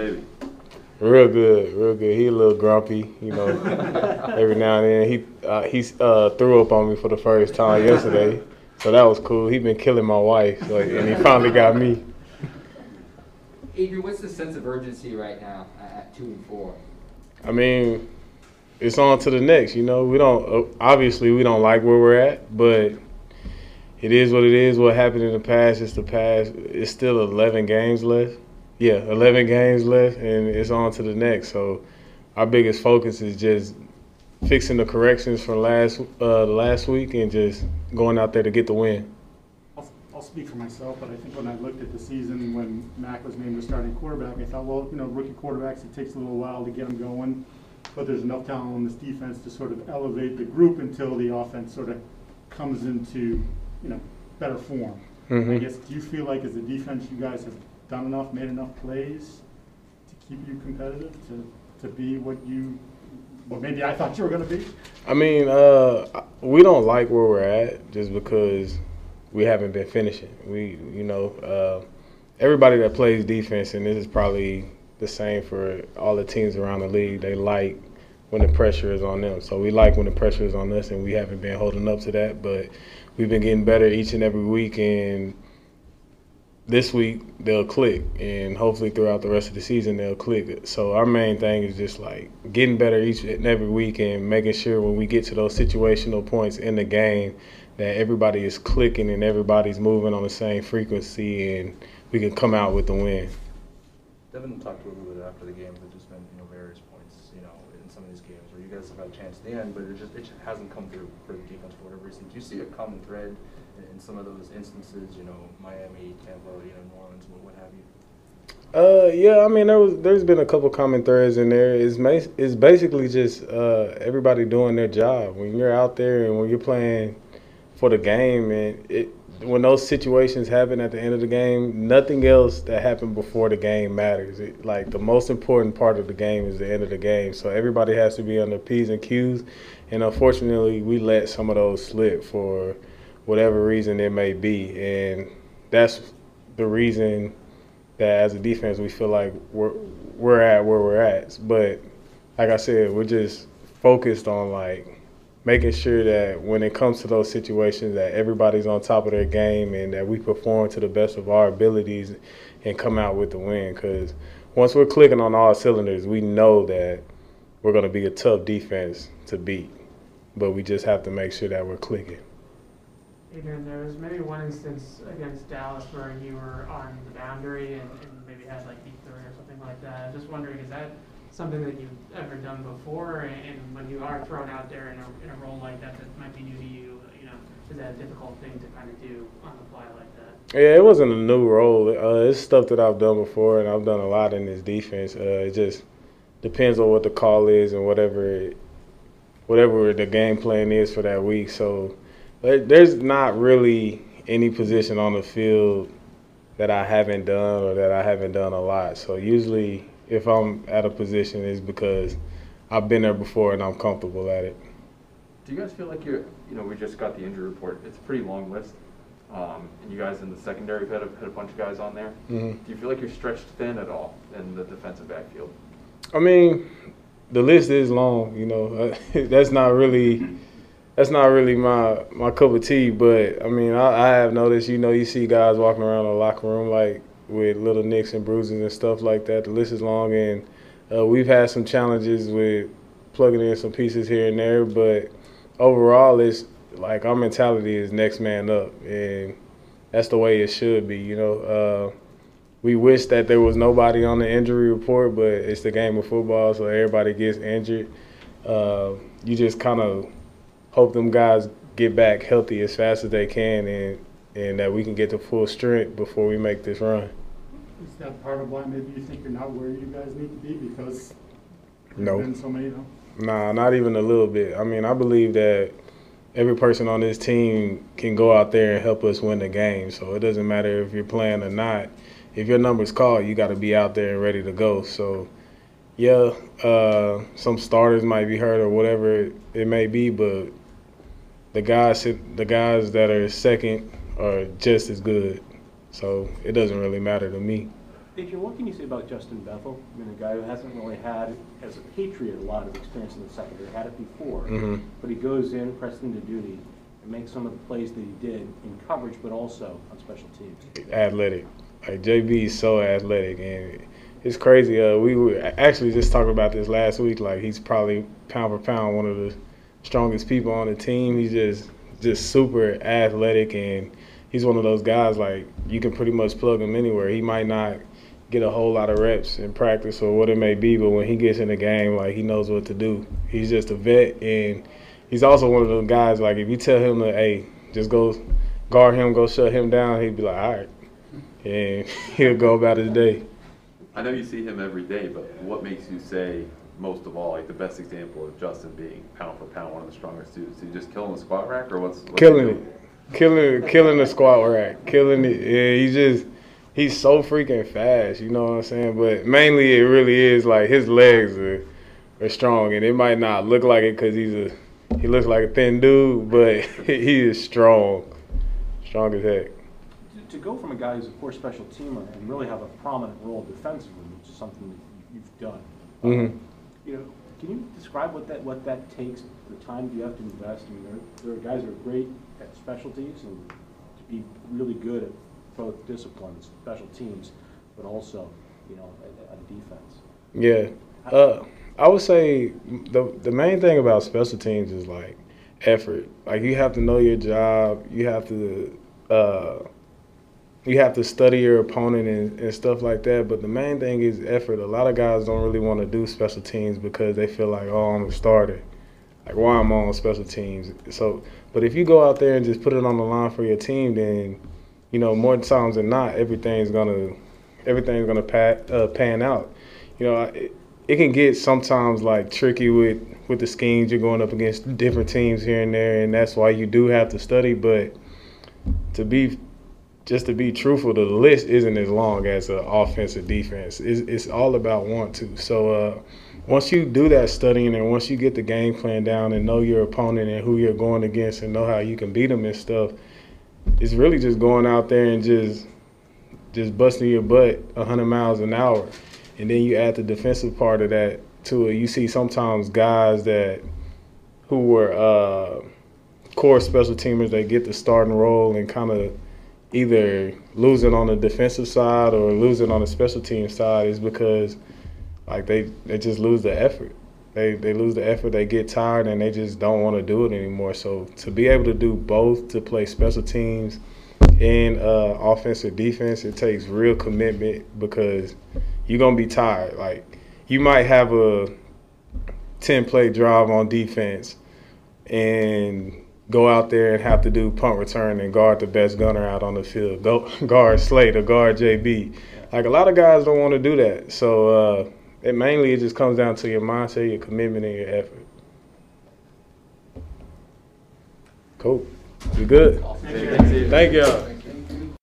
baby? Real good, real good. He a little grumpy, you know. every now and then he uh, he uh, threw up on me for the first time yesterday, so that was cool. He been killing my wife, so, and he finally got me. Adrian, what's the sense of urgency right now at, at two and four? I mean, it's on to the next. You know, we don't uh, obviously we don't like where we're at, but it is what it is. What happened in the past is the past. It's still 11 games left. Yeah, 11 games left, and it's on to the next. So our biggest focus is just fixing the corrections from last uh, last week and just going out there to get the win. I'll, I'll speak for myself, but I think when I looked at the season when Mac was named the starting quarterback, I thought, well, you know, rookie quarterbacks, it takes a little while to get them going, but there's enough talent on this defense to sort of elevate the group until the offense sort of comes into, you know, better form. I Mhm. guess, do you feel like as a defense, you guys have done enough, made enough plays to keep you competitive, to, to be what you, well, maybe I thought you were gonna be? I mean, uh, we don't like where we're at just because we haven't been finishing. We, you know, uh, everybody that plays defense, and this is probably the same for all the teams around the league. They like when the pressure is on them. So we like when the pressure is on us, and we haven't been holding up to that. But we've been getting better each and every week, and this week they'll click, and hopefully throughout the rest of the season they'll click. So our main thing is just like getting better each and every week, and making sure when we get to those situational points in the game that everybody is clicking and everybody's moving on the same frequency, and we can come out with the win. Devin talked a little bit after the game. There's just been you know various points you know in some of these games where you guys have had a chance at the end, but it just it just hasn't come through for the defense for whatever reason. Do you see a common thread in, in some of those instances? You know, Miami, Tampa, you know, New Orleans, what, what have you? Uh, yeah, I mean there was there's been a couple common threads in there. It's ma- it's basically just uh, everybody doing their job. When you're out there and when you're playing for the game, and it when those situations happen at the end of the game, nothing else that happened before the game matters. It, like the most important part of the game is the end of the game. So everybody has to be on their p's and q's, and unfortunately, we let some of those slip for whatever reason it may be, and that's the reason that as a defense we feel like we're we're at where we're at. But like I said, we're just focused on like making sure that when it comes to those situations that everybody's on top of their game and that we perform to the best of our abilities and come out with the win. Because once we're clicking on all cylinders we know that we're going to be a tough defense to beat. But we just have to make sure that we're clicking. Adrian, there was maybe one instance against Dallas where you were on the boundary and, and maybe had like deep three or something like that. Just wondering, is that something that you've ever done before? And, when you are thrown out there in a, in a role like that that might be new to you, you know, is that a difficult thing to kind of do on the fly like that? Yeah, it wasn't a new role. Uh, it's stuff that I've done before, and I've done a lot in this defense. Uh, it just depends on what the call is and whatever, whatever the game plan is for that week. So there- there's not really any position on the field that I haven't done or that I haven't done a lot. So usually, if I'm at a position, is because I've been there before and I'm comfortable at it. Do you guys feel like you're, you know, we just got the injury report. It's a pretty long list. Um, and you guys in the secondary had a, had a bunch of guys on there. Mhm. Do you feel like you're stretched thin at all in the defensive backfield? I mean, the list is long. You know, that's not really that's not really my my cup of tea. But I mean, I, I have noticed. You know, you see guys walking around the locker room like with little nicks and bruises and stuff like that. The list is long, and uh, we've had some challenges with plugging in some pieces here and there. But overall, it's like our mentality is next man up, and that's the way it should be. You know. Uh, we wish that there was nobody on the injury report, but it's the game of football, so everybody gets injured. Uh, you just kind of hope them guys get back healthy as fast as they can, and and that we can get to full strength before we make this run. Is that part of why maybe you think you're not where you guys need to be because No. been so many, no? Nah, not even a little bit. I mean, I believe that every person on this team can go out there and help us win the game. So it doesn't matter if you're playing or not. If your number's called, you got to be out there and ready to go. So, yeah, uh, some starters might be hurt or whatever it may be, but the guys, the guys that are second are just as good. So it doesn't really matter to me. Adrian, what can you say about Justin Bethel? I mean, a guy who hasn't really had, as a Patriot, a lot of experience in the secondary, had it before. Mhm. But he goes in, pressed into duty, and makes some of the plays that he did in coverage, but also on special teams. athletic. Like JB is so athletic, and it's crazy. Uh, we were actually just talking about this last week. Like he's probably pound for pound one of the strongest people on the team. He's just just super athletic, and he's one of those guys like you can pretty much plug him anywhere. He might not get a whole lot of reps in practice or what it may be, but when he gets in the game, like he knows what to do. He's just a vet, and he's also one of those guys. Like if you tell him to, hey, just go guard him, go shut him down, he'd be like, all right and he'll go about his day. I know you see him every day, but what makes you say most of all, like the best example of Justin being pound for pound one of the strongest dudes? Did you just kill him with squat rack, or what's, what's Killing it, killing, killing the squat rack, killing it. Yeah, he's just he's so freaking fast. You know what I'm saying? But mainly, it really is like his legs are, are strong, and it might not look like it because he's a he looks like a thin dude, but he is strong, strong as heck. To- go from a guy who's a poor special teamer and really have a prominent role defensively, which is something that you- you've done. Mhm. You know, can you describe what that, what that takes, the time you have to invest? I mean, there, there are guys are great at specialties and to be really good at both disciplines, special teams, but also, you know, at defense. Yeah. Uh, I would say the the main thing about special teams is like effort. Like you have to know your job. You have to uh, you have to study your opponent and, and stuff like that. But the main thing is effort. A lot of guys don't really want to do special teams because they feel like, oh, I'm a starter. Like why am I on special teams? So, but if you go out there and just put it on the line for your team, then you know more times than not, everything's gonna everything's gonna pat, uh, pan out. You know, it, it can get sometimes like tricky with with the schemes. You're going up against different teams here and there, and that's why you do have to study. But to be just to be truthful, the list isn't as long as an offense defense. It's, it's all about want to. So uh, once you do that studying and once you get the game plan down and know your opponent and who you're going against and know how you can beat them and stuff, it's really just going out there and just just busting your butt 100 miles an hour. And then you add the defensive part of that to it. You see sometimes guys that who were uh, core special teamers, they get the starting role and kind of either losing on the defensive side or losing on the special team side is because like they, they just lose the effort. They they lose the effort, they get tired and they just don't want to do it anymore. So to be able to do both to play special teams and uh, offense or defense, it takes real commitment because you're gonna be tired. Like you might have a ten play drive on defense and go out there and have to do punt return and guard the best gunner out on the field. Go guard Slate or guard JB. Like a lot of guys don't want to do that. So uh, it mainly it just comes down to your mindset, your commitment, and your effort. Cool. We good. Thank y'all.